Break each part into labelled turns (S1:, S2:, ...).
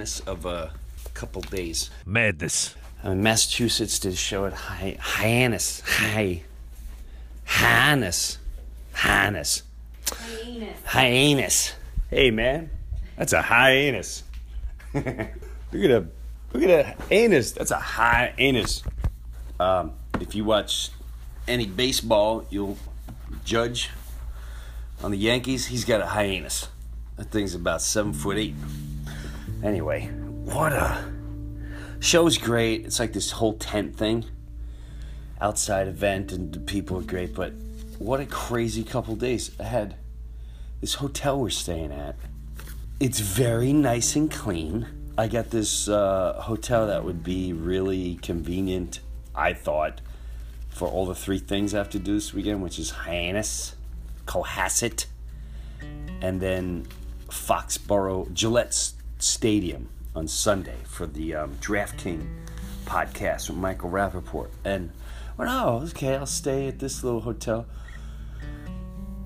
S1: Madness of a couple days.
S2: Madness.
S1: I'm in Massachusetts did a show at Hy- Hyannis. Hy- Hyannis. Hyannis. Hyannis. Hey, man. That's a hyannis. look at a look at a anus. That's a hyannis. Um, if you watch any baseball, you'll judge on the Yankees. He's got a hyannis. That thing's about seven foot eight. Anyway, what a show's great. It's like this whole tent thing, outside event, and the people are great. But what a crazy couple days ahead. This hotel we're staying at, it's very nice and clean. I got this uh, hotel that would be really convenient. I thought for all the three things I have to do this weekend, which is Hyannis, Cohasset, and then Foxborough Gillette S- Stadium on Sunday for the um, DraftKings podcast with Michael Rapaport. And I went, oh, okay, I'll stay at this little hotel.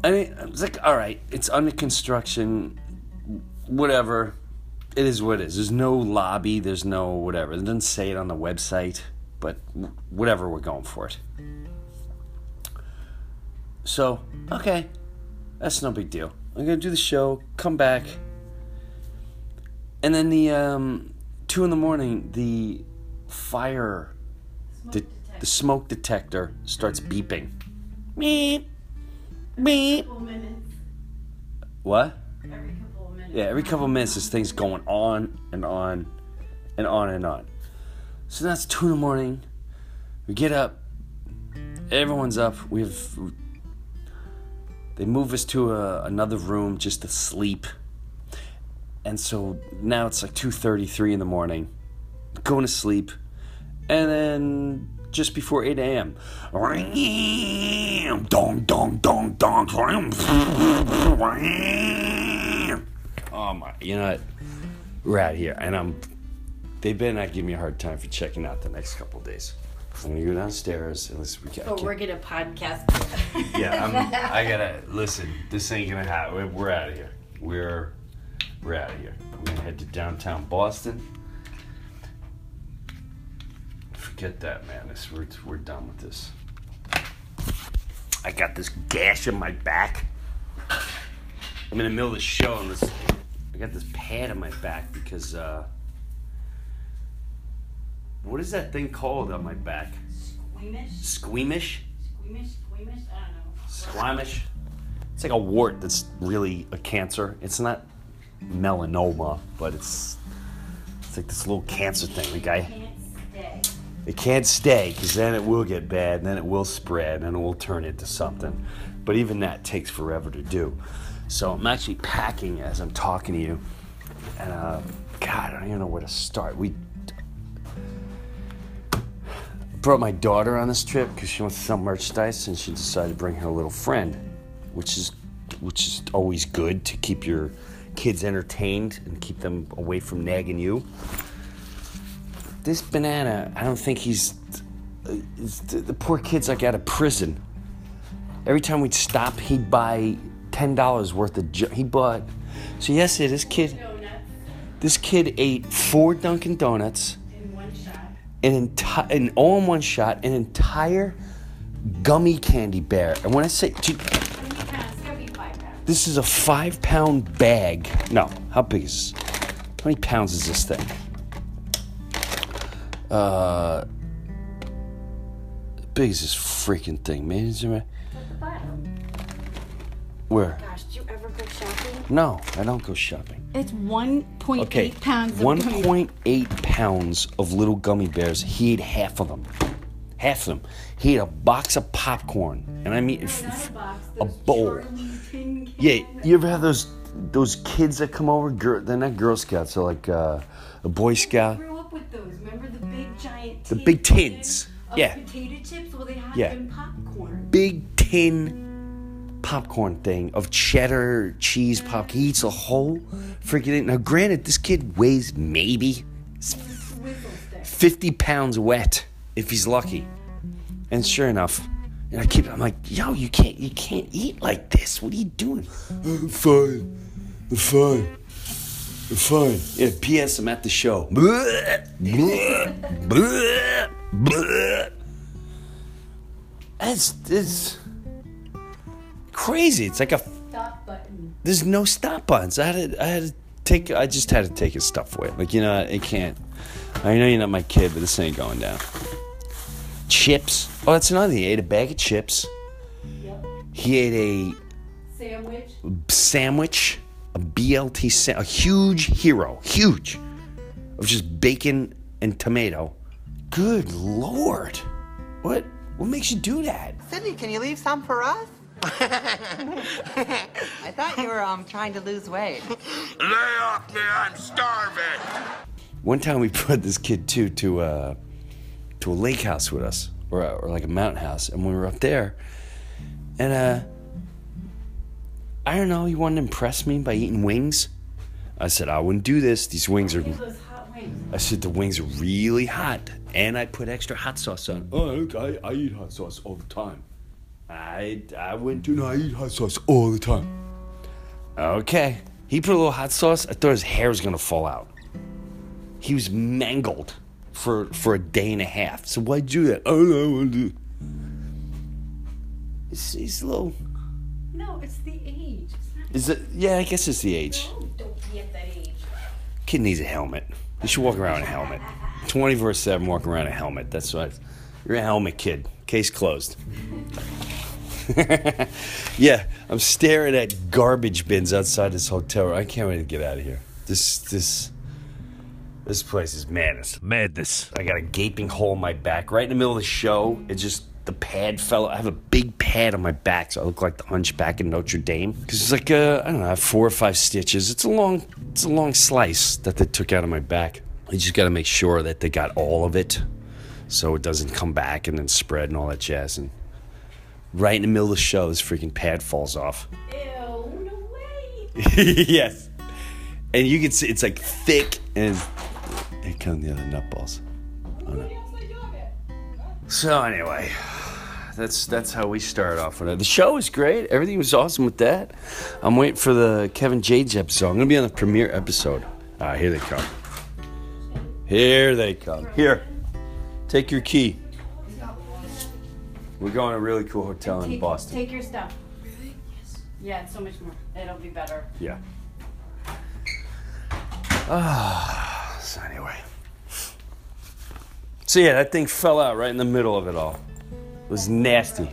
S1: I mean, I was like, all right, it's under construction, whatever. It is what it is. There's no lobby, there's no whatever. It doesn't say it on the website, but whatever, we're going for it. So, okay, that's no big deal. I'm gonna do the show, come back, and then the um, two in the morning, the fire, the, the smoke detector starts beeping. Beep, beep. What?
S3: Every couple of minutes.
S1: Yeah, every couple of minutes, this thing's going on and on and on and on. So that's two in the morning. We get up. Everyone's up. We've they move us to a, another room just to sleep. And so now it's like two thirty, three in the morning. Going to sleep, and then just before eight a.m. Dong dong dong dong. Oh my! You know what? We're out here, and I'm. They better not give me a hard time for checking out the next couple of days. I'm gonna go downstairs and listen. We can, I oh,
S3: But
S1: can't-
S3: we're gonna podcast.
S1: yeah, I'm, I gotta listen. This ain't gonna happen. We're out of here. We're we're out of here. We're gonna head to downtown Boston. Forget that, man. This we're we're done with this. I got this gash in my back. I'm in the middle of the show and this. I got this pad on my back because uh. What is that thing called on my back?
S3: Squeamish?
S1: Squeamish?
S3: Squeamish? Squeamish? I don't know.
S1: Squamish. It's like a wart that's really a cancer. It's not melanoma, but it's it's like this little cancer thing. The guy it can't stay because then it will get bad, and then it will spread, and it will turn into something. But even that takes forever to do. So I'm actually packing as I'm talking to you, and uh, God, I don't even know where to start. We brought my daughter on this trip because she wants to sell merchandise, and she decided to bring her little friend, which is which is always good to keep your kids entertained and keep them away from nagging you this banana, I don't think he's. The poor kid's like out of prison. Every time we'd stop, he'd buy ten dollars worth of. Ju- he bought. So yesterday, this kid, this kid ate four Dunkin' Donuts,
S3: Did
S1: an entire, an all in one shot, an entire gummy candy bear. And when I say, dude,
S3: How many pounds? It's gotta be five pounds.
S1: This is a five pound bag. No, how big is this? How many pounds is this thing? Uh, big is this freaking thing, man? Is it-
S3: At the bottom.
S1: Where?
S3: Gosh, do you ever go shopping?
S1: No, I don't go shopping.
S3: It's 1.8
S1: Okay,
S3: pounds of
S1: one
S3: gummy-
S1: point eight pounds of little gummy bears. He ate half of them. Half of them. He ate a box of popcorn, and I mean, f- f-
S3: a box,
S1: a bowl.
S3: Charlie tin can-
S1: Yeah, you ever have those those kids that come over? Girl, they're not Girl Scouts. They're like uh, a Boy Scout.
S3: grew up with those. Remember the big giant
S1: The big tins.
S3: Of
S1: Yeah.
S3: Potato chips? Well, they had
S1: Yeah.
S3: popcorn.
S1: Big tin popcorn thing of cheddar cheese pop. He eats a whole freaking thing. Now, granted, this kid weighs maybe 50 pounds wet if he's lucky. And sure enough, and I keep I'm like, yo, you can't you can't eat like this. What are you doing? I'm fine. I'm fine. I'm fine. Yeah, P.S. I'm at the show. That's it's crazy. It's like a
S3: Stop button.
S1: there's no stop buttons. I had to, I had to take. I just had to take his stuff away. Like you know, it can't. I know you're not my kid, but this ain't going down. Chips. Oh, that's another. thing. He ate a bag of chips.
S3: Yep.
S1: He ate a Sandwich. sandwich, a BLT, sa- a huge hero, huge, of just bacon and tomato. Good lord, what what makes you do that?
S2: Sydney, can you leave some for us? I thought you were um trying to lose weight.
S4: Lay off me, I'm starving.
S1: One time we put this kid too to uh, to a lake house with us, or, or like a mountain house, and we were up there, and uh, I don't know, he wanted to impress me by eating wings. I said I wouldn't do this. These wings are.
S3: Wings.
S1: I said the wings are really hot, and I put extra hot sauce on. Oh, I, I eat hot sauce all the time. I I wouldn't do no. I eat hot sauce all the time. Okay, he put a little hot sauce. I thought his hair was gonna fall out. He was mangled for for a day and a half. So why'd you do that? Oh no, I do. He's, he's a little.
S3: No, it's the age. It's not.
S1: Is it? Yeah, I guess it's the age.
S3: No, don't be at that age.
S1: Kid needs a helmet. You should walk around in a helmet. 24 7 walk around in a helmet. That's what. You're a helmet kid. Case closed. yeah, I'm staring at garbage bins outside this hotel. I can't wait to get out of here. This, this, this place is madness.
S4: Madness.
S1: I got a gaping hole in my back right in the middle of the show. It just the pad fell. I have a big pad on my back, so I look like the Hunchback in Notre Dame. Because it's like uh, I don't know, I have four or five stitches. It's a long, it's a long slice that they took out of my back. You just got to make sure that they got all of it, so it doesn't come back and then spread and all that jazz. And right in the middle of the show, this freaking pad falls off.
S3: Ew, no way.
S1: yes, and you can see it's like thick and. Here come the other nutballs. So anyway, that's that's how we started off with it. The show was great. Everything was awesome with that. I'm waiting for the Kevin James episode. I'm gonna be on the premiere episode. Ah, here they come. Here they come. Here, take your key. We're going to a really cool hotel in Boston.
S3: Take your stuff. Yeah, it's so much more. It'll be better.
S1: Yeah. Ah, anyway. So yeah, that thing fell out right in the middle of it all. It was nasty.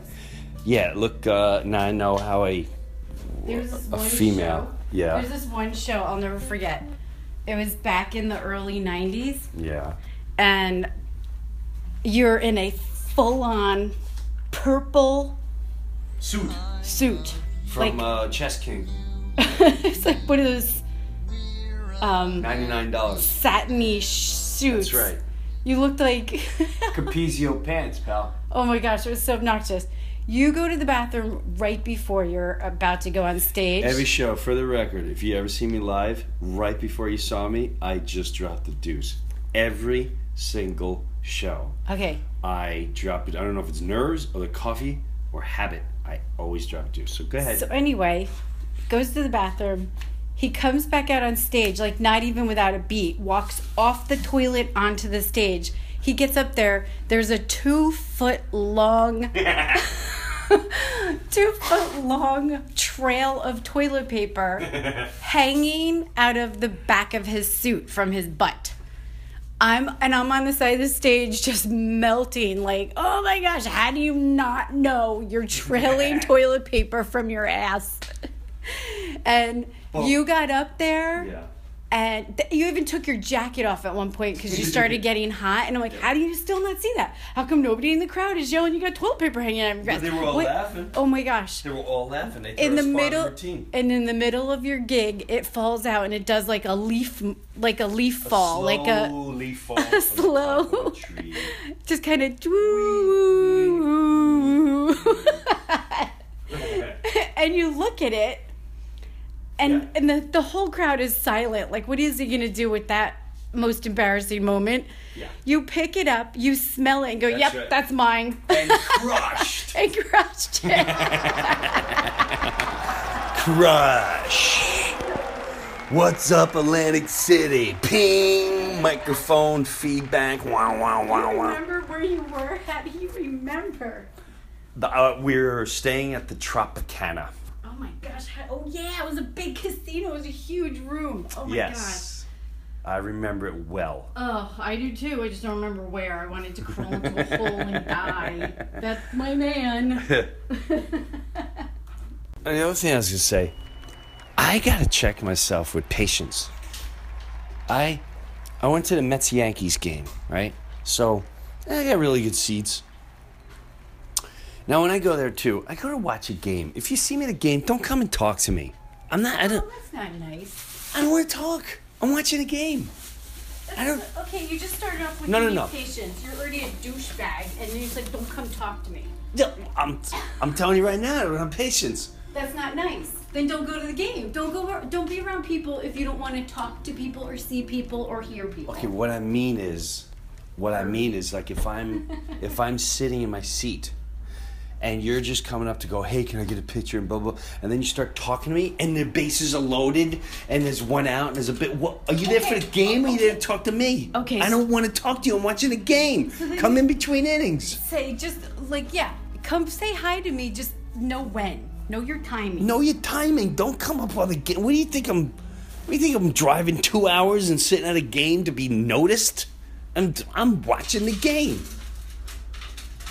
S1: Yeah, look, uh, now I know how a
S3: There's this
S1: a
S3: one
S1: female.
S3: Show.
S1: Yeah.
S3: There's this one show I'll never forget. It was back in the early '90s,
S1: Yeah.
S3: and you're in a full-on purple
S1: Suit
S3: suit.
S1: from
S3: like
S1: uh, Chess King.
S3: it's like one of those um,
S1: Ninety nine dollars.
S3: satiny sh- suits.
S1: That's right.
S3: You looked like.
S1: Capezio pants, pal.
S3: oh my gosh, it was so obnoxious. You go to the bathroom right before you're about to go on stage.
S1: Every show, for the record, if you ever see me live, right before you saw me, I just dropped the deuce. Every single show.
S3: okay,
S1: I dropped it. I don't know if it's nerves or the coffee or habit. I always drop deuce. So go ahead.
S3: So anyway, goes to the bathroom. He comes back out on stage, like not even without a beat, walks off the toilet onto the stage. He gets up there. There's a two foot long, two foot long trail of toilet paper hanging out of the back of his suit from his butt. I'm and I'm on the side of the stage just melting like, "Oh my gosh, how do you not know you're trailing toilet paper from your ass?" and you got up there
S1: Yeah.
S3: and th- you even took your jacket off at one point because you started getting hot. And I'm like, how do you still not see that? How come nobody in the crowd is yelling you got toilet paper hanging out of your grass?
S1: they were all laughing.
S3: Oh my gosh.
S1: They were all laughing. They
S3: In the middle, and in the middle of your gig, it falls out and it does like a leaf, like a leaf fall, like a
S1: leaf fall
S3: a
S1: from the top
S3: slow-
S1: a tree.
S3: just kind of and you look at it and
S1: Yeah.
S3: and the, the whole crowd is silent like what is he gonna do with that most embarrassing moment
S1: Yeah.
S3: you pick it up you smell it and go
S1: That's
S3: yep
S1: right.
S3: that's mine
S1: and crushed.
S3: and crushed it
S1: Crush. What's up, Atlantic City? Ping. Microphone feedback. Wow, wow, wow, wow.
S3: remember where you were how do you remember
S1: The, uh, we're staying at the Tropicana.
S3: Oh my gosh how, oh yeah it was a big casino it was a huge room oh my gosh.
S1: yes. I remember it well.
S3: Oh, I do too. I just don't remember where. I wanted to crawl into a hole and die. That's my man.
S1: And the other thing I was gonna say, I gotta check myself with patience. I I went to the Mets Yankees game, right? So I got really good seats. Now when I go there too, I go to watch a game. If you see me at a game, don't come and talk to me. I'm not. I don't.
S3: That's not nice.
S1: I don't want to talk. I'm watching a game. I don't.
S3: Okay, you just started off with
S1: No, no, no.
S3: patience. You're already a douchebag, and then you said, "Don't come talk to me."
S1: Yeah, I'm. I'm telling you right now, I don't have patience.
S3: That's not nice. Then don't go to the game. Don't go. Don't be around people if you don't want to talk to people or see people or hear people.
S1: Okay, what I mean is, what I mean is like if I'm if I'm sitting in my seat, and you're just coming up to go, hey, can I get a picture and blah blah, and then you start talking to me, and the bases are loaded, and there's one out, and there's a bit. What are you there for the game? Or are you there to talk to me?
S3: Okay,
S1: I don't want to talk to you. I'm watching a game.
S3: then
S1: Come in between innings.
S3: Say just like yeah, come say hi to me. Just know when. Know your timing.
S1: Know your timing. Don't come up on the game. What do you think I'm? What do you think I'm driving two hours and sitting at a game to be noticed? I'm I'm watching the game.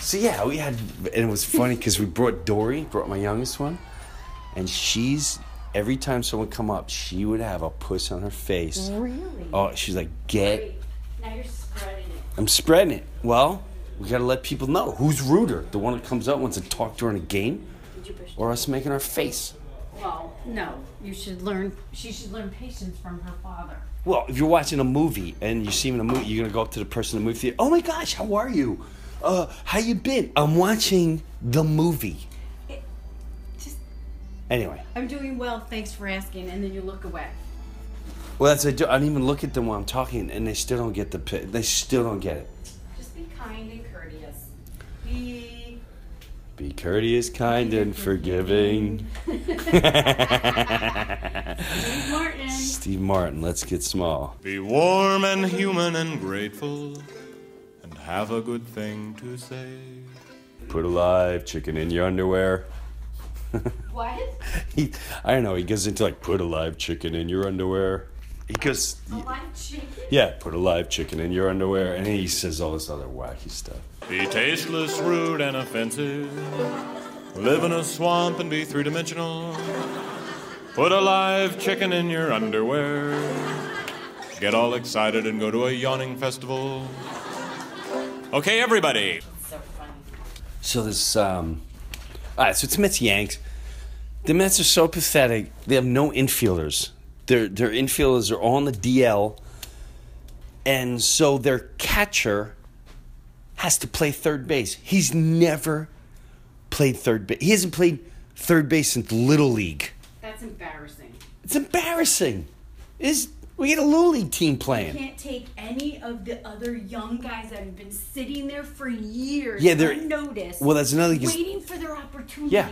S1: So yeah, we had, and it was funny because we brought Dory, brought my youngest one, and she's every time someone come up, she would have a puss on her face.
S3: Really?
S1: Oh, she's like, get.
S3: Wait, now you're spreading it.
S1: I'm spreading it. Well, we gotta let people know who's ruder, the one that comes up wants to talk during a game,
S3: Did you push?
S1: or us making our face.
S3: Well, no. You should learn. She should learn patience from her father.
S1: Well, if you're watching a movie and you see in a movie, you're gonna go up to the person in the movie theater. Oh my gosh, how are you? Uh, how you been? I'm watching the movie.
S3: Just,
S1: Anyway,
S3: I'm doing well. Thanks for asking. And then you look away.
S1: well, that's I do. I don't even look at them while I'm talking, and they still don't get the. pi- They still don't get it.
S3: Just be kind and courteous. Be.
S1: Be courteous, kind, and forgiving.
S3: Steve Martin.
S1: Steve Martin, let's get small.
S5: Be warm and human and grateful, and have a good thing to say.
S1: Put a live chicken in your underwear.
S3: What?
S1: He, I don't know. He goes into like, put a live chicken in your underwear. He goes,
S3: A live chicken?
S1: yeah, put a live chicken in your underwear, and he says all this other wacky stuff.
S5: Be tasteless, rude, and offensive. Live in a swamp and be three dimensional. Put a live chicken in your underwear. Get all excited and go to a yawning festival. Okay, everybody.
S3: So
S1: this, um, all right. So it's Mets Yanks. The Mets are so pathetic. They have no infielders. Their their infielders are all on the DL, and so their catcher has to play third base. He's never played third base. He hasn't played third base since Little League.
S3: That's embarrassing.
S1: It's embarrassing. Is we get a Little League team playing?
S3: You can't take any of the other young guys that have been sitting there for years
S1: Yeah, they're-
S3: unnoticed.
S1: well, that's another
S3: waiting for their opportunity.
S1: Yeah.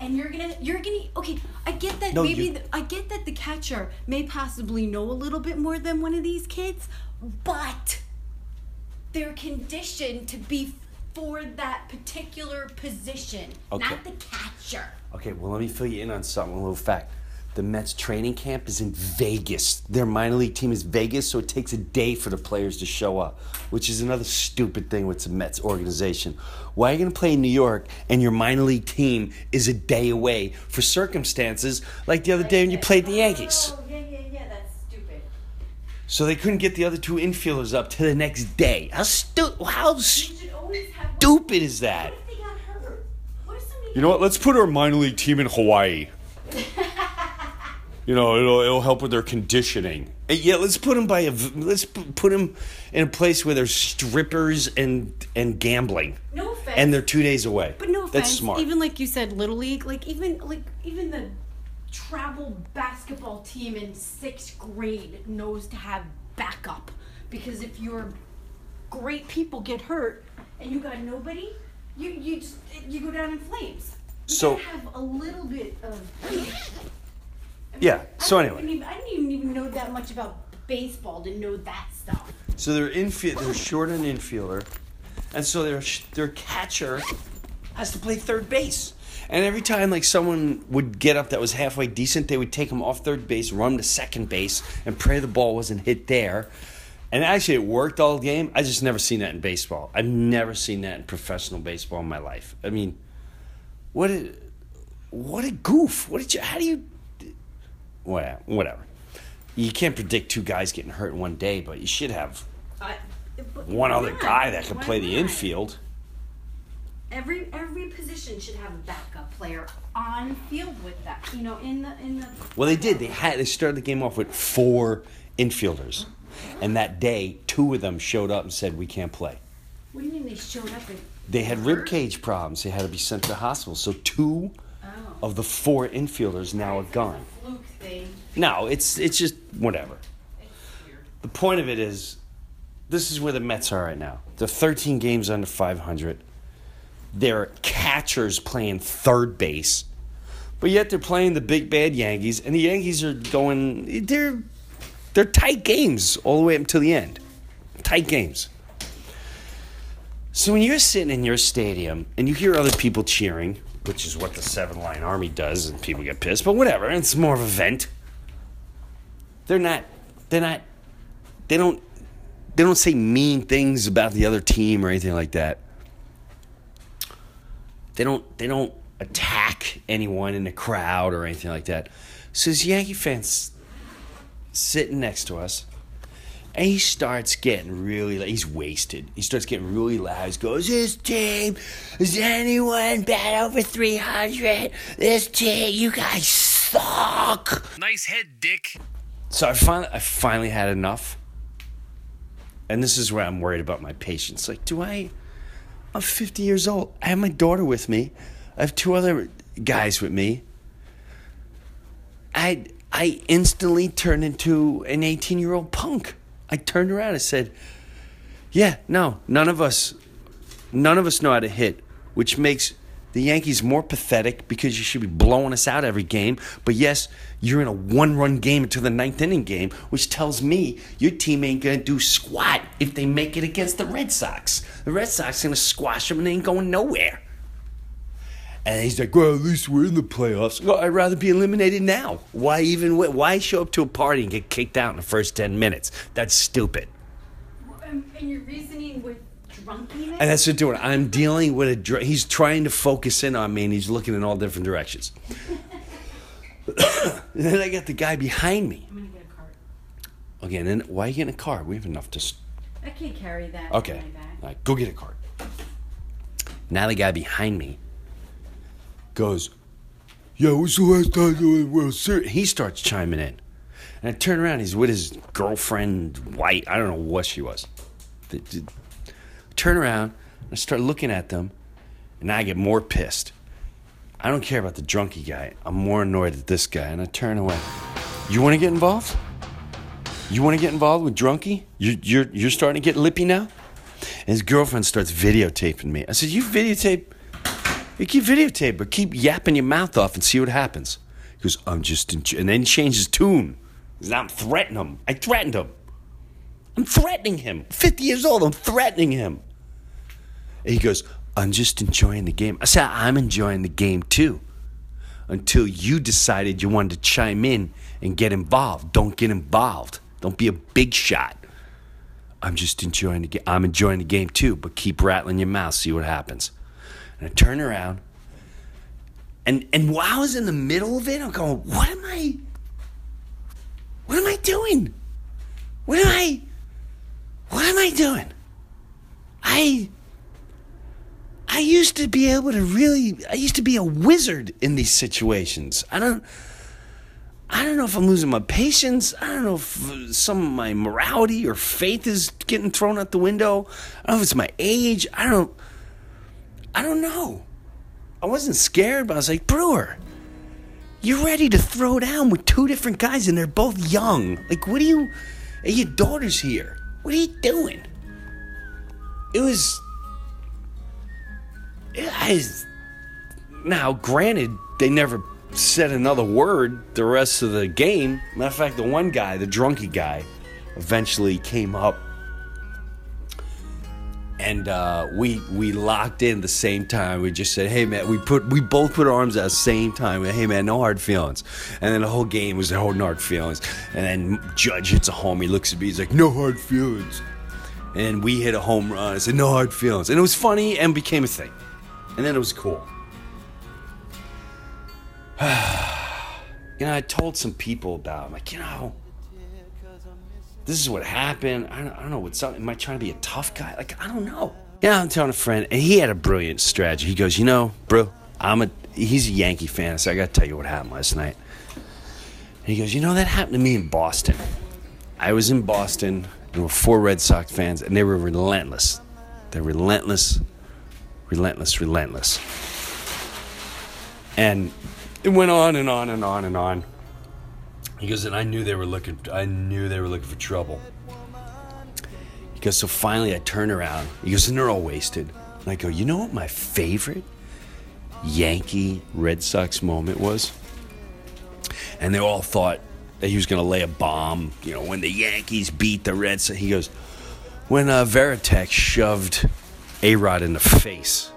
S3: And you're gonna, you're gonna. Okay, I get that.
S1: No,
S3: maybe the, I get that the catcher may possibly know a little bit more than one of these kids, but they're conditioned to be for that particular position,
S1: Okay.
S3: not the catcher.
S1: Okay, well, let me fill you in on something, a little fact. The Mets training camp is in Vegas. Their minor league team is Vegas, so it takes a day for the players to show up, which is another stupid thing with the Mets organization. Why are you going to play in New York and your minor league team is a day away for circumstances like the other day when you played the Yankees?
S3: Oh, yeah, yeah, yeah, that's stupid.
S1: So they couldn't get the other two infielders up to the next day. How stu- How
S3: You should always have.
S1: stupid is that?
S3: What if they got hurt? What if somebody
S1: You know what? Let's put our minor league team in Hawaii. you know, it'll it'll help with their conditioning. Uh, Yeah, let's put them by a v- let's put them in a place where there's strippers and and gambling,
S3: No offense.
S1: and they're two days away.
S3: But no offense,
S1: That's smart.
S3: even like you said, little league, like even like even the travel basketball team in sixth grade knows to have backup because if your great people get hurt and you got nobody, you you just you go down in flames. You
S1: So-
S3: gotta have a little bit of.
S1: Yeah. So
S3: I
S1: anyway,
S3: even- I didn't even know that much about baseball to know that stuff.
S1: so they're infield. They're short an infielder, and so their their catcher has to play third base. And every time like someone would get up that was halfway decent, they would take him off third base, run to second base, and pray the ball wasn't hit there. And actually, it worked all game. I just never seen that in baseball. I've never seen that in professional baseball in my life. I mean, what a what a goof! What did you? How do you? Whatever. Whatever. You can't predict two guys getting hurt in one day, but you should have
S3: I,
S1: one other
S3: not?
S1: guy that can
S3: Why
S1: play the
S3: not?
S1: infield.
S3: Every every position should have a backup player on field with that. You know, in the in the.
S1: Well, they did. They had. They started the game off with four infielders, and that day, two of them showed up and said, "We can't play."
S3: What do you mean they showed up? And,
S1: They had rib cage problems. They had to be sent to the hospital. So two oh. of the four infielders now are gone.
S3: Thing.
S1: No, it's it's just whatever. The point of it is, this is where the Mets are right now. They're 13 games under 500. Their catchers playing third base, but yet they're playing the big bad Yankees, and the Yankees are going. They're they're tight games all the way up until the end. Tight games. So when you're sitting in your stadium and you hear other people cheering, which is what the Seven Line Army does, and people get pissed, but whatever, it's more of a vent. They're not. They're not. They don't. They don't say mean things about the other team or anything like that. They don't. They don't attack anyone in the crowd or anything like that. So this Yankee fans sitting next to us, and he starts getting really, he's wasted. He starts getting really loud. He goes, This team, is anyone bat over 300? This team, you guys suck.
S6: Nice head, Dick.
S1: So I finally, I finally had enough. And this is where I'm worried about my patience. Like, do I, I'm 50 years old. I have my daughter with me. I have two other guys with me. I, I instantly turn into an 18 year old punk. I turned around and said, Yeah, no, none of us, none of us know how to hit, which makes the Yankees more pathetic because you should be blowing us out every game. But yes, you're in a one run game until the ninth inning game, which tells me your team ain't going to do squat if they make it against the Red Sox. The Red Sox going to squash them and they ain't going nowhere. And he's like, well, at least we're in the playoffs. Well, I'd rather be eliminated now. Why even, why show up to a party and get kicked out in the first 10 minutes? That's stupid.
S3: And, and your reasoning with drunkiness.
S1: And that's what doing. I'm dealing with a. dr- He's trying to focus in on me, and he's looking in all different directions. and then I got the guy behind me.
S3: I'm gonna get a cart.
S1: Okay, and then why are you getting a car? We have enough to. s-
S3: I can't carry that.
S1: Okay,
S3: my back.
S1: all right, go get a cart. Now the guy behind me goes, "Yeah, when's the last time you were World Series?" He starts chiming in, and I turn around. He's with his girlfriend, white. I don't know what she was. Turn around. I start looking at them, and I get more pissed. I don't care about the drunky guy. I'm more annoyed at this guy, and I turn away. You want to get involved? You want to get involved with drunky? You're, you're, you're starting to get lippy now? And his girlfriend starts videotaping me. I said, You videotape? You keep videotape, but keep yapping your mouth off and see what happens. He goes, I'm just, in and then he changed his tune. Goes, I'm threatening him. I threatened him. I'm threatening him. 50 years old, I'm threatening him. And he goes, I'm just enjoying the game. I said, I'm enjoying the game too. Until you decided you wanted to chime in and get involved. Don't get involved. Don't be a big shot. I'm just enjoying the game. I'm enjoying the game too, but keep rattling your mouth, see what happens. And I turn around, and and while I was in the middle of it, I'm going, what am I? What am I doing? What am I? What am I doing? I I used to be able to really I used to be a wizard in these situations. I don't I don't know if I'm losing my patience. I don't know if some of my morality or faith is getting thrown out the window. I don't know if it's my age. I don't I don't know. I wasn't scared, but I was like, Breuer, you're ready to throw down with two different guys and they're both young. Like, what are you your daughter's here. What are you doing? It was I, now, granted, they never said another word the rest of the game. Matter of fact, the one guy, the drunky guy, eventually came up and uh, we we locked in the same time. We just said, "Hey man," we put we both put our arms at the same time. Hey man, no hard feelings. And then the whole game was no hard feelings. And then Judge hits a home. He looks at me. He's like, "No hard feelings." And we hit a home run. I said, "No hard feelings." And it was funny and became a thing. And then it was cool. you know, I told some people about. I'm like, you know, this is what happened. I don't, I don't know what's up. Am I trying to be a tough guy? Like, I don't know. Yeah, I'm telling a friend, and he had a brilliant strategy. He goes, you know, bro, I'm a. He's a Yankee fan, so I got to tell you what happened last night. And he goes, you know, that happened to me in Boston. I was in Boston. And there were four Red Sox fans, and they were relentless. They're relentless, relentless, relentless. And it went on and on and on and on. He goes, and I knew they were looking. I knew they were looking for trouble. He goes, so finally I turn around. He goes, and they're all wasted. And I go, you know what my favorite Yankee Red Sox moment was? And they all thought that he was going to lay a bomb. You know, when the Yankees beat the Red Sox. He goes, when uh, Varitek shoved A Rod in the face.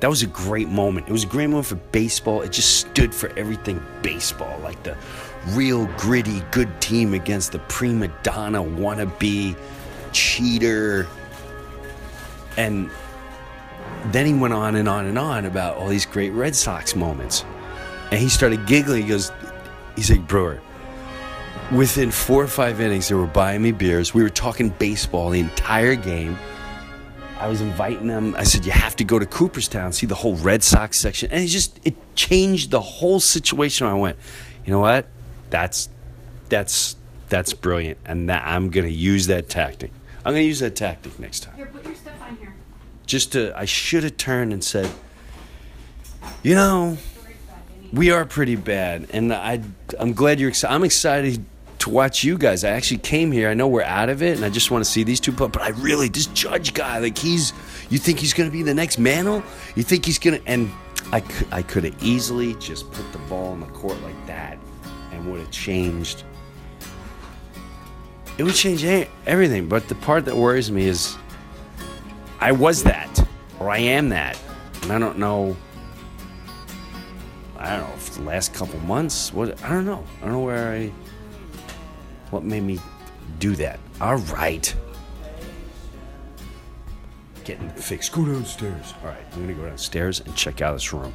S1: That was a great moment. It was a great moment for baseball. It just stood for everything baseball, like the real gritty good team against the prima donna wannabe cheater. And then he went on and on and on about all these great Red Sox moments. And he started giggling. He goes, he's like, Breuer, within four or five innings, they were buying me beers. We were talking baseball the entire game. I was inviting them. I said, "You have to go to Cooperstown, see the whole Red Sox section," and it just it changed the whole situation. I went, "You know what? That's that's that's brilliant, and that I'm gonna use that tactic. I'm gonna use that tactic next time.
S3: Here, put your stuff on here.
S1: Just to, I should have turned and said, you know, we are pretty bad, and I I'm glad you're excited. I'm excited to watch you guys. I actually came here. I know we're out of it, and I just want to see these two. But but I really this judge guy, like he's. You think he's gonna be the next Mantle? You think he's gonna? And I could I could have easily just put the ball in the court like that, and would have changed. It would change everything. But the part that worries me is, I was that, or I am that, and I don't know. I don't know if the last couple months. What I don't know. I don't know where I. What made me do that? All right. Getting fixed. Go downstairs. All right, I'm gonna go downstairs and check out this room.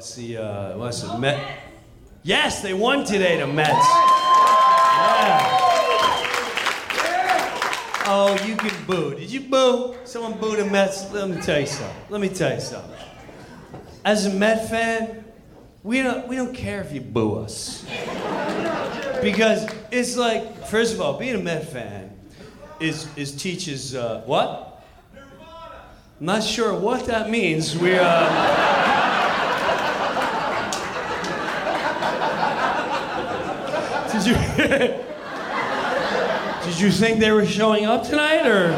S7: What's the uh, what's the Met? Yes, they won today. The Mets. Yeah. Oh, you can boo. Did you boo? Someone booed the Mets? Let me tell you something. Let me tell you something. As a Met fan, we don't we don't care if you boo us. Because it's like, first of all, being a Met fan is is teaches uh, what? I'm not sure what that means. We uh, Did you Did you think they were showing up tonight or?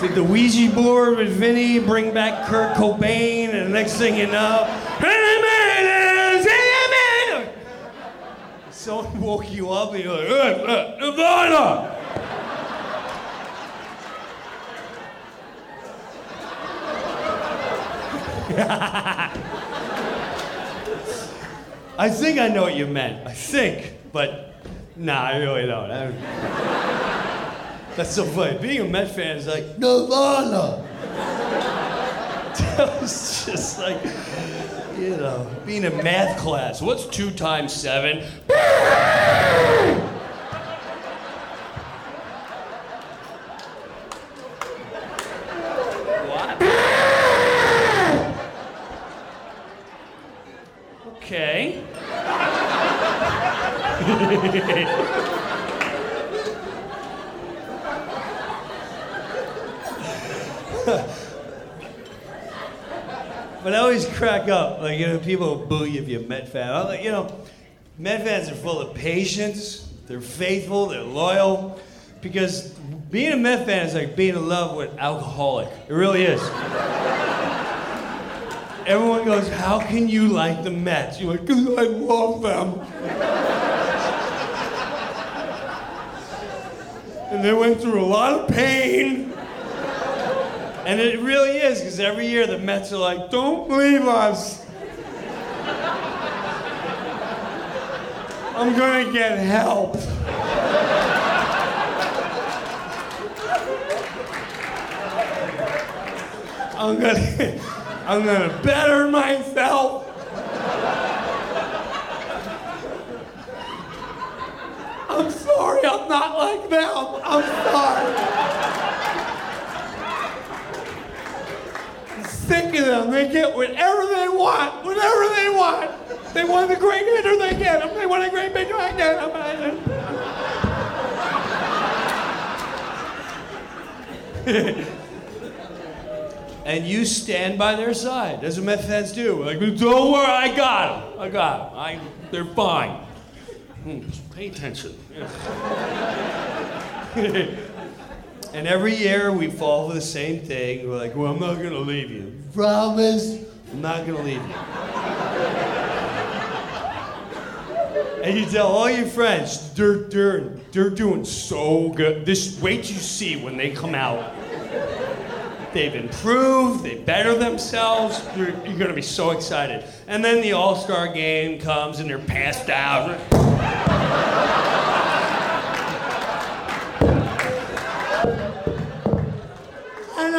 S7: Did the Ouija board with Vinny bring back Kurt Cobain and the next thing you know Someone woke you up and you're like, "Hey, hey, I think I know what you meant. I think, but nah, I really don't. I- that's so funny. Being a Met fan is like Nirvana. that was just like, you know, being in math class. What's two times seven? What? Okay. But I crack up, like, you know, people boo you if you're a Met fan. I'm like, you know, Met fans are full of patience, they're faithful, they're loyal. Because being a Met fan is like being in love with alcoholic. It really is. Everyone goes, How can you like the Mets? You're like, Because I love them. and they went through a lot of pain. And it really is, because every year the Mets are like, don't leave us. I'm gonna get help. I'm gonna, I'm gonna better myself. I'm sorry, I'm not like them. I'm sorry. Sick of them. They get whatever they want, whatever they want. They want the great hitter, they get them. They want a great pitcher, I get him. and you stand by their side, as the Met fans do. Like, don't worry, I got them. I got them. I, they're fine. Hmm, pay attention. And every year we fall for the same thing. We're like, well, I'm not gonna leave you. Promise, I'm not gonna leave you. and you tell all your friends, they're, they're, they're doing so good. This wait you see when they come out. They've improved, they better themselves. You're, you're gonna be so excited. And then the All-Star game comes and they're passed out.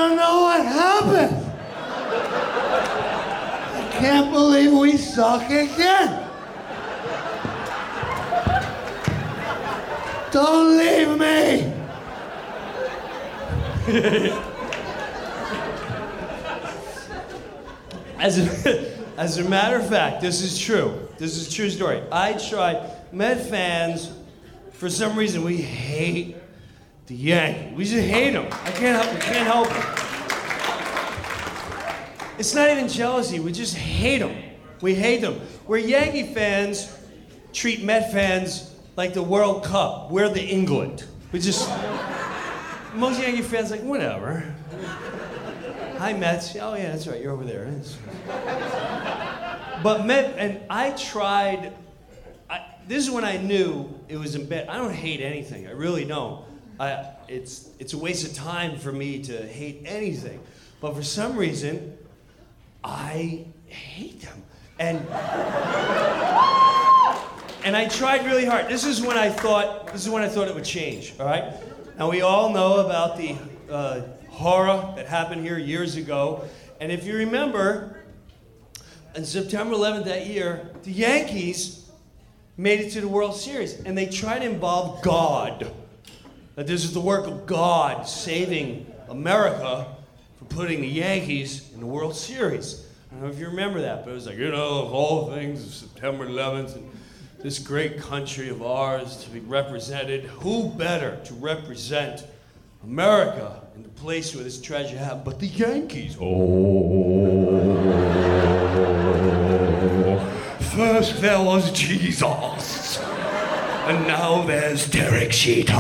S7: Don't know what happened. I can't believe we suck again. Don't leave me. as, a, as a matter of fact, this is true. This is a true story. I tried. Met fans, for some reason, we hate the. We just hate them. I can't help. We can't help it. It's not even jealousy. We just hate them. We hate them. Where Yankee fans treat Met fans like the World Cup. We're the England. We just most Yankee fans like whatever. Hi Mets. Oh yeah, that's right. You're over there. Right. But Met and I tried. I, this is when I knew it was in bed. I don't hate anything. I really don't. I, it's, it's a waste of time for me to hate anything. But for some reason, I hate them. And, and I tried really hard. This is when I thought, this is when I thought it would change, all right? Now we all know about the uh, horror that happened here years ago. And if you remember, on September 11th that year, the Yankees made it to the World Series, and they tried to involve God. That this is the work of God saving America for putting the Yankees in the World Series. I don't know if you remember that, but it was like, you know, of all things, September 11th, and this great country of ours to be represented. Who better to represent America in the place where this tragedy happened but the Yankees? Oh. First there was Jesus, and now there's Derek Jeter.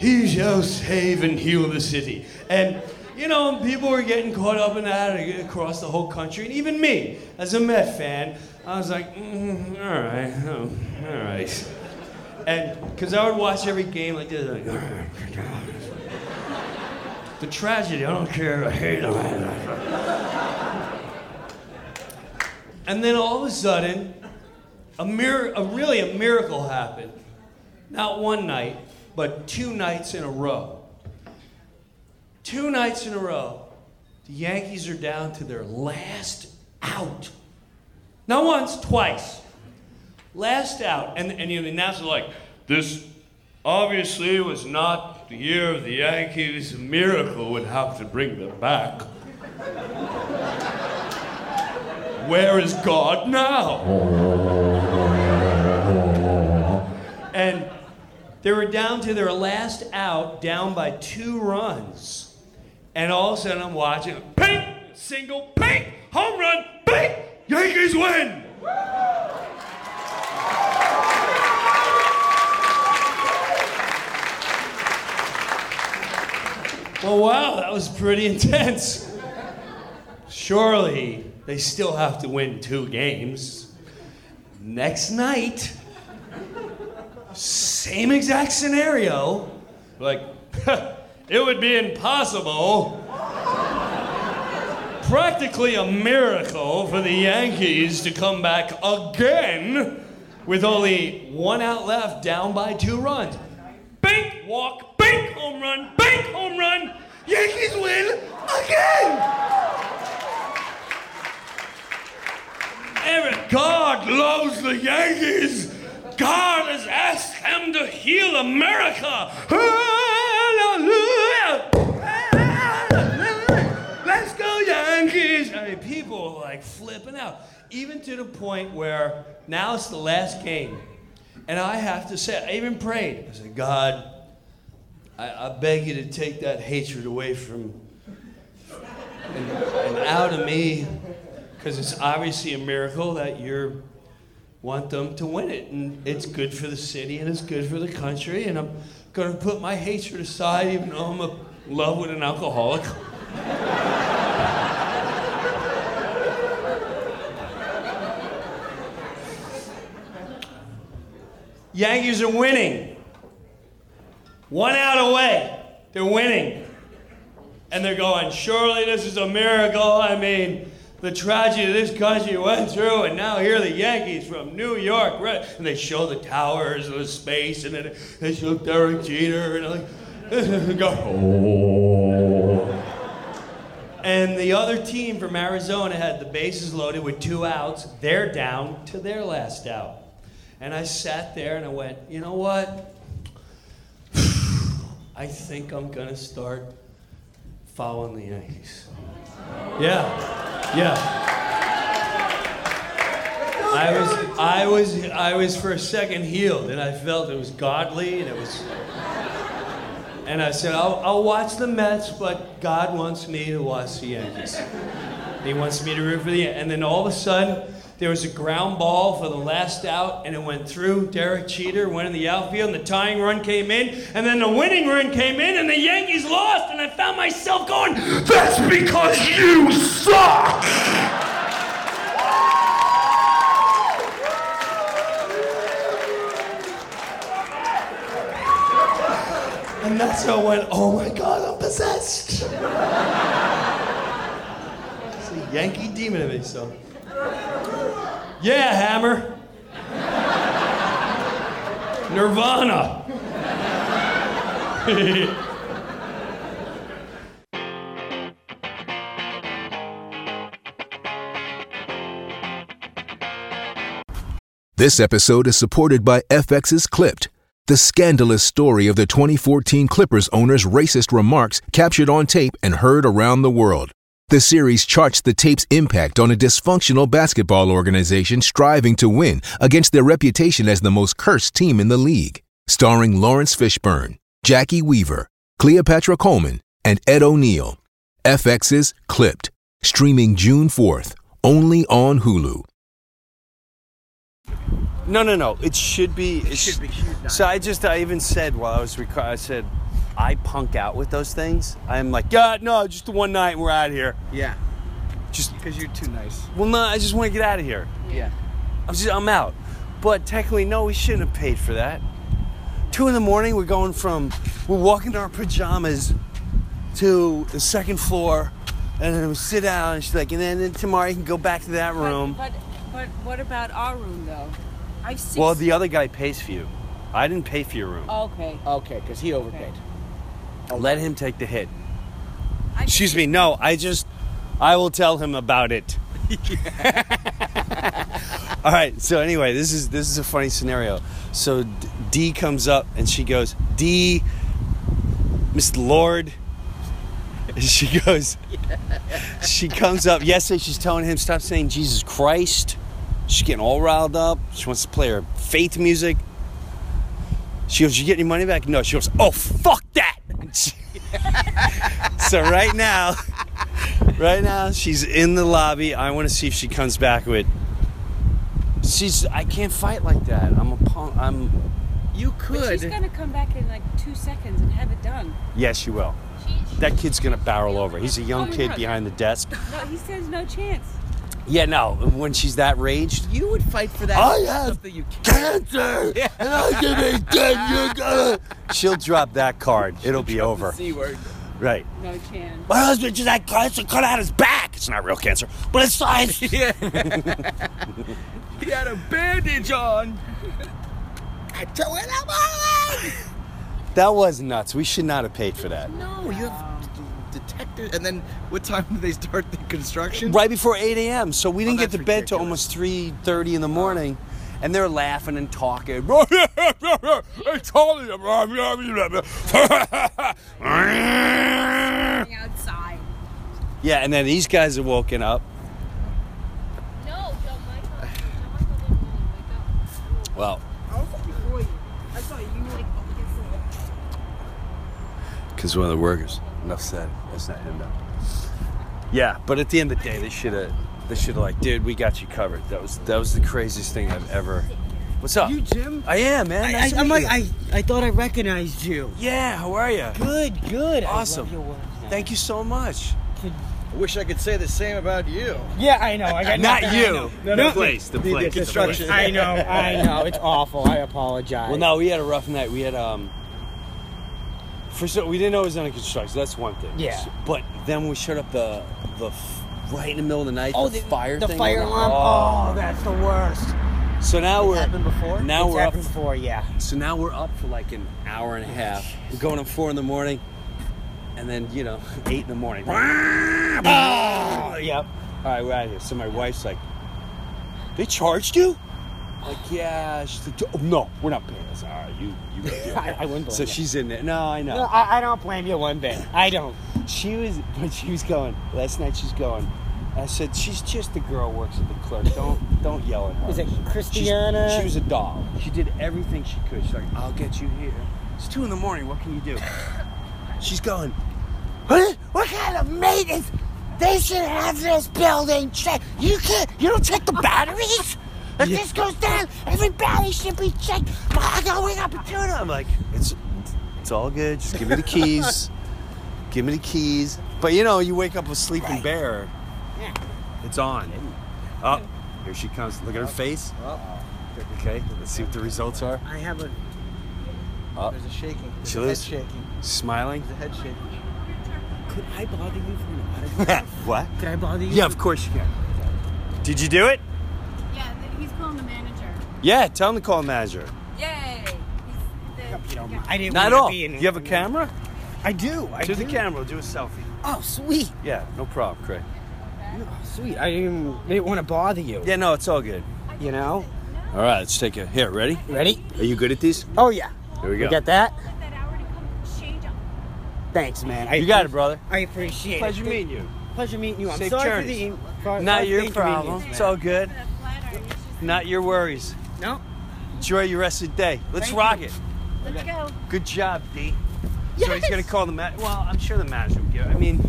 S7: he shall save and heal the city. And you know, people were getting caught up in that across the whole country, and even me, as a Met fan, I was like, mm, all right, oh, all right. And because I would watch every game like this, like, the tragedy, I don't care, I hate them. And then all of a sudden, a, mir- a really a miracle happened. Not one night, but two nights in a row. Two nights in a row, the Yankees are down to their last out. Not once, twice. Last out. And, and you know, the announcer like, this obviously was not the year of the Yankees. Miracle would have to bring them back. Where is God now? And they were down to their last out, down by two runs. And all of a sudden, I'm watching, ping, single, ping, home run, ping, Yankees win. Well, wow, that was pretty intense. Surely they still have to win two games. Next night, same exact scenario. Like, it would be impossible, practically a miracle for the Yankees to come back again with only one out left, down by two runs. Bink, walk, home run, bink, home run. Yankees win again. Eric, God loves the Yankees. God has asked him to heal America. Hallelujah. Hallelujah. Let's go, Yankees. I mean, people are like flipping out, even to the point where now it's the last game. And I have to say, I even prayed. I said, God, I, I beg you to take that hatred away from and, and out of me, because it's obviously a miracle that you want them to win it, and it's good for the city and it's good for the country. And I'm going to put my hatred aside, even though I'm in love with an alcoholic. Yankees are winning. One out away. They're winning. And they're going, surely this is a miracle. I mean, the tragedy this country went through, and now here are the Yankees from New York, right? And they show the towers and the space, and then they show Derek Jeter, and like, go, oh. And the other team from Arizona had the bases loaded with two outs. They're down to their last out. And I sat there and I went, you know what? I think I'm going to start following the Yankees. Yeah, yeah. I was, I was, I was for a second healed, and I felt it was godly, and it was. And I said, I'll, I'll watch the Mets, but God wants me to watch the Yankees. He wants me to root for the. And then all of a sudden, there was a ground ball for the last out, and it went through. Derek Cheater went in the outfield, and the tying run came in, and then the winning run came in, and the Yankees lost. And I found myself going, "That's because you suck." And that's how I went, oh my God, I'm possessed. it's a Yankee demon in me, so. Yeah, Hammer. Nirvana.
S8: This episode is supported by FX's Clipped, the scandalous story of the 2014 Clippers owner's racist remarks captured on tape and heard around the world. The series charts the tape's impact on a dysfunctional basketball organization striving to win against their reputation as the most cursed team in the league. Starring Laurence Fishburne, Jacki Weaver, Cleopatra Coleman, and Ed O'Neill. FX's Clipped, streaming June 4th, only on Hulu.
S1: No, no, no. It should be. It should be. So I just, I even said while I was recording, I said, I punk out with those things. I'm like, God, no, just the one night and we're out of here.
S9: Yeah.
S1: Just
S9: Because you're too nice.
S1: well, no, I just want to get out of here.
S9: Yeah.
S1: I'm just, I'm out. But technically, no, we shouldn't have paid for that. Two in the morning, we're going from, we're walking in our pajamas to the second floor, and then we sit down, and she's like, and then, then tomorrow you can go back to that room.
S10: But, but but what about our room though? I've seen.
S1: Well, the other guy pays for you. I didn't pay for your room.
S10: okay.
S9: Okay, because he overpaid.
S1: Let him take the hit. Excuse me, no, I just, I will tell him about it. All right. So anyway, this is this is a funny scenario. So D- Dee comes up and she goes, D, Mr. Lord. And she goes, she comes up. Yesterday, she's telling him stop saying Jesus Christ. She's getting all riled up. She wants to play her faith music. She goes, "You get any money back?" No. She goes, "Oh fuck that." so right now, right now she's in the lobby. I want to see if she comes back with. She's. I can't fight like that. I'm a punk. I'm.
S9: You
S10: But
S9: could.
S10: she's gonna come back in like two seconds and have it done.
S1: Yes, she will. That kid's gonna barrel over. He's a young
S10: Oh,
S1: kid
S10: no.
S1: behind the desk.
S10: No, he stands no chance.
S1: Yeah, no. When she's that raged,
S9: You would fight for that.
S1: I
S9: stuff
S1: have
S9: that you can't.
S1: cancer, and I can be dead. You're gonna. She'll drop that card. It'll be over.
S9: C word.
S1: Right.
S10: No chance.
S1: My husband just had cancer cut out his back. It's not real cancer, but it's science.
S9: Yeah. he had a bandage on. I threw it up all
S1: that was nuts. We should not have paid for that.
S9: No, you have detective. And then what time do they start the construction?
S1: Right before 8 a.m. So we oh, didn't
S9: Oh,
S1: get to
S9: that's
S1: bed till almost 3:30 in the morning, and they're laughing and talking. I told you.
S10: Outside.
S1: yeah, and then these guys are woken up.
S11: No, Joe Michael. Michael didn't really wake up.
S1: Well,
S10: I was before you. Saw you like up against the wall.
S1: because one of the workers. Enough said. That's not him though. Yeah, but at the end of the day, they should have. They should have like, dude, we got you covered. That was that was the craziest thing I've ever. What's up?
S12: You Jim?
S1: I am, man. Nice to
S12: I, am like. I, I thought I recognized you.
S1: Yeah, how are you?
S12: Good, good.
S1: Awesome.
S12: I love your work.
S1: Thank you so much.
S9: I wish I could say the same about you.
S12: Yeah, I know. I got
S1: Not
S12: nothing,
S1: you.
S12: I know.
S1: The
S12: No,
S1: place, the place, the
S9: construction.
S12: I know. I know. It's awful. I apologize.
S1: Well, no, we had a rough night. We had um. First, sure, we didn't know it was under construction. That's one thing.
S12: Yeah.
S1: But then we showed up the the right in the middle of the night.
S12: Oh,
S1: the,
S12: the
S1: fire
S12: The
S1: thing.
S12: fire alarm. Oh, that's the worst.
S1: So now we're
S12: happened before.
S1: Now
S12: it's
S1: we're up.
S12: happened before. Yeah.
S1: So now we're up for like an hour and a oh, half. We're going at four in the morning, and then you know eight in the morning.
S12: Oh, yep.
S1: All right, we're out of here. So my wife's like, "They charged you?" Like, yeah. She's like, oh, "No, we're not paying." Said, "All right, you you."
S12: I, I wouldn't.
S1: so
S12: you.
S1: she's in there. No, I know.
S12: No, I, I don't blame you one bit. I don't.
S1: She was, but she was going. Last night she's going. I said, she's just a girl who works at the clerk. Don't don't yell at her.
S12: Is it
S1: She's-
S12: Christiana?
S1: she was a doll. She did everything she could. She's like, I'll get you here. It's two in the morning. What can you do? She's going. What? What kind of maintenance? They should have this building checked. You can't. You don't check the batteries. If this goes down, every battery should be checked. I'm going up and doing. I'm like, it's it's all good. Just give me the keys. give me the keys. But you know, you wake up a sleeping bear. Yeah. It's on. Oh, here she comes. Look at her oh. face. Oh. Okay, let's see what the results are.
S12: I have a.
S1: Oh,
S9: There's a shaking. There's
S1: She
S9: a head shaking.
S1: smiling.
S9: There's a head shaking.
S12: Could I bother you for an autograph?
S1: what?
S12: Could I bother you?
S1: Yeah, of course you can. Did you do it?
S10: Yeah, he's calling the manager.
S1: Yeah, tell him to call the manager.
S10: Yay!
S12: You don't mind. I didn't
S1: Not at all.
S12: be in
S1: You have a camera?
S12: I do. I
S1: to
S12: do.
S1: the camera. Do a selfie.
S12: Oh, sweet.
S1: Yeah, no problem, Craig.
S12: Oh, sweet. I didn't, didn't want to bother you.
S1: Yeah, no, it's all good.
S12: You know?
S1: All right, let's take a here. Ready?
S12: Ready?
S1: Are you good at these?
S12: Oh yeah.
S1: Here we go.
S12: You got that? Thanks, man. I
S1: You got it, brother.
S12: I appreciate
S1: Pleasure
S12: it.
S1: Pleasure meeting you.
S12: Pleasure meeting you. I'm
S1: Safe
S12: sorry
S1: journeys.
S12: for the for,
S1: Not your problem.
S12: inconvenience,
S1: It's all good. Not your worries.
S12: No.
S1: Enjoy your rest of the day. Let's
S12: Thank
S1: rock
S12: you.
S1: it.
S3: Let's go.
S1: Good job, Dee. So he's gonna call the man. Well, I'm sure the manager will give. I mean,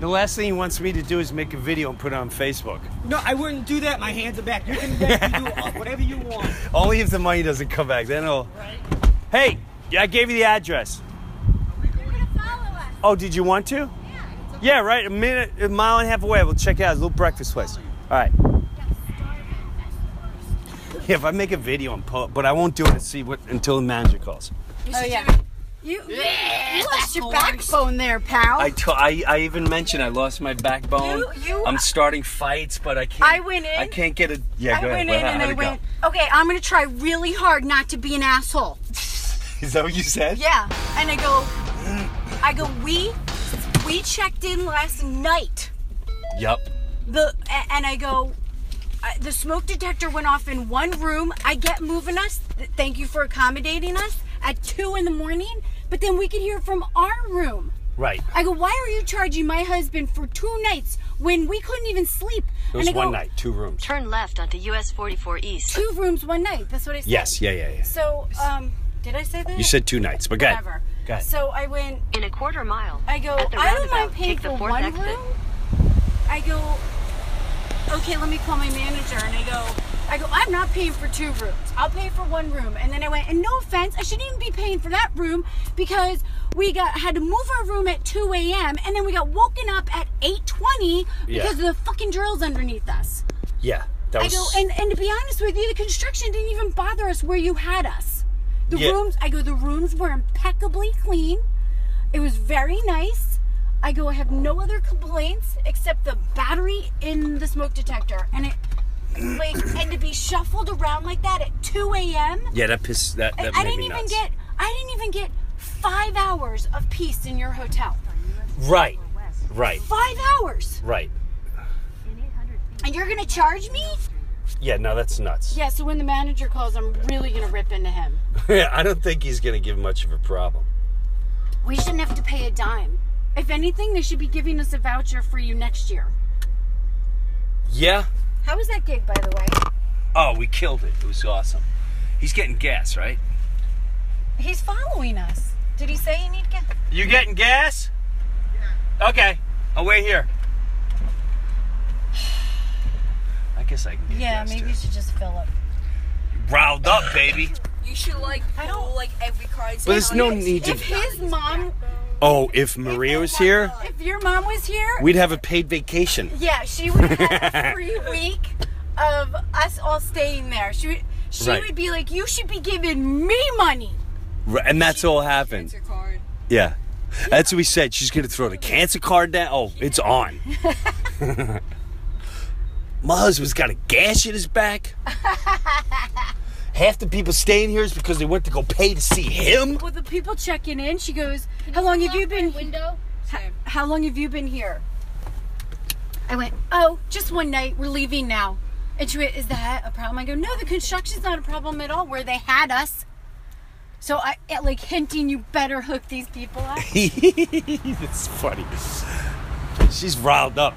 S1: the last thing he wants me to do is make a video and put it on Facebook.
S12: No, I wouldn't do that. My hands are back. You can you do whatever you want.
S1: Only if the money doesn't come back. Then he'll. Hey, yeah, I gave you the address. Oh, did you want to? Yeah, right. A minute, a mile and a half away. We'll check it out. It's a little breakfast place. All right. Yeah, if I make a video and pull, but I won't do it and see what until the manager calls.
S3: Oh yeah. You, you lost your backbone there, pal.
S1: I, I, I even mentioned I lost my backbone.
S3: You- you-
S1: I'm starting fights, but I can't.
S3: I went in.
S1: I can't get a. Yeah,
S3: I
S1: go
S3: went
S1: ahead.
S3: in and
S1: How'd
S3: I
S1: it go?
S3: okay, I'm gonna try really hard not to be an asshole.
S1: Is that what you said?
S3: Yeah. And I go, I go, we, we checked in last night.
S1: Yep.
S3: The and I go, I- the smoke detector went off in one room. I get moving us. Thank you for accommodating us at two in the morning. But then we could hear from our room.
S1: Right.
S3: I go, why are you charging my husband for two nights when we couldn't even sleep?
S1: It was
S3: and
S1: one
S3: go,
S1: night, two rooms.
S13: Turn left onto US 44 East.
S3: Two rooms, one night. That's what I said.
S1: Yes. Yeah. Yeah. Yeah.
S3: So, um, did I say that?
S1: You said two nights, but go ahead.
S3: Whatever.
S1: Go ahead.
S3: So I went.
S13: In a quarter mile.
S3: I go. I don't mind
S13: roundabout,
S3: paying
S13: the
S3: for one
S13: exit.
S3: room. I go. Okay, let me call my manager, and I go. I go. I'm not paying for two rooms. I'll pay for one room. And then I went. And no offense, I shouldn't even be paying for that room because we got had to move our room at 2 a.m. and then we got woken up at 8:20
S1: Yeah.
S3: because of the fucking drills underneath us.
S1: Yeah. That
S3: I go, and, and to be honest with you, the construction didn't even bother us where you had us. The
S1: Yeah.
S3: rooms, I go, the rooms were impeccably clean. It was very nice. I go, I have no other complaints except the battery in the smoke detector. And it, like, and to be shuffled around like that at 2 a.m.
S1: yeah, that piss. That
S3: I,
S1: that
S3: I
S1: made
S3: didn't
S1: me
S3: even
S1: nuts.
S3: get, I didn't even get five hours of peace in your hotel.
S1: Right. Right.
S3: Five hours.
S1: Right.
S3: And you're going to charge me?
S1: Yeah. No, that's nuts.
S3: Yeah, so when the manager calls, I'm really going to rip into him.
S1: Yeah. I don't think he's gonna give much of a problem.
S3: We shouldn't have to pay a dime. If anything, they should be giving us a voucher for you next year.
S1: Yeah.
S3: How was that gig, by the way?
S1: Oh, we killed it. It was awesome. He's getting gas, right?
S3: He's following us. Did he say he need gas?
S1: You getting gas? Yeah. Okay. I'll wait here. I guess I can get
S3: Yeah,
S1: gas
S3: maybe
S1: too.
S3: you should just fill up.
S1: Riled up, baby.
S10: You should like pull like every car.
S1: But there's no
S10: "Oh,
S1: need to-
S3: If his mom,
S1: Oh, if Maria was here,
S3: if your mom was here,
S1: we'd have a paid vacation.
S3: yeah, she would have a free week of us all staying there. She would, she
S1: Right.
S3: would be like, you should be giving me money.
S1: Right, and that's all happened. Yeah. That's what we said. She's gonna throw the cancer card down. Oh, it's on. My husband's got a gash in his back. Half the people staying here is because they went to go pay to see him.
S3: Well, the people checking in, she goes, "How long have you been?
S11: Window.
S3: How, how long have you been here?" I went, "Oh, just one night. We're leaving now." And she went, "Is that a problem?" I go, "No, the construction's not a problem at all. Where they had us." So I like hinting, you better hook these people up.
S1: It's funny. She's riled up.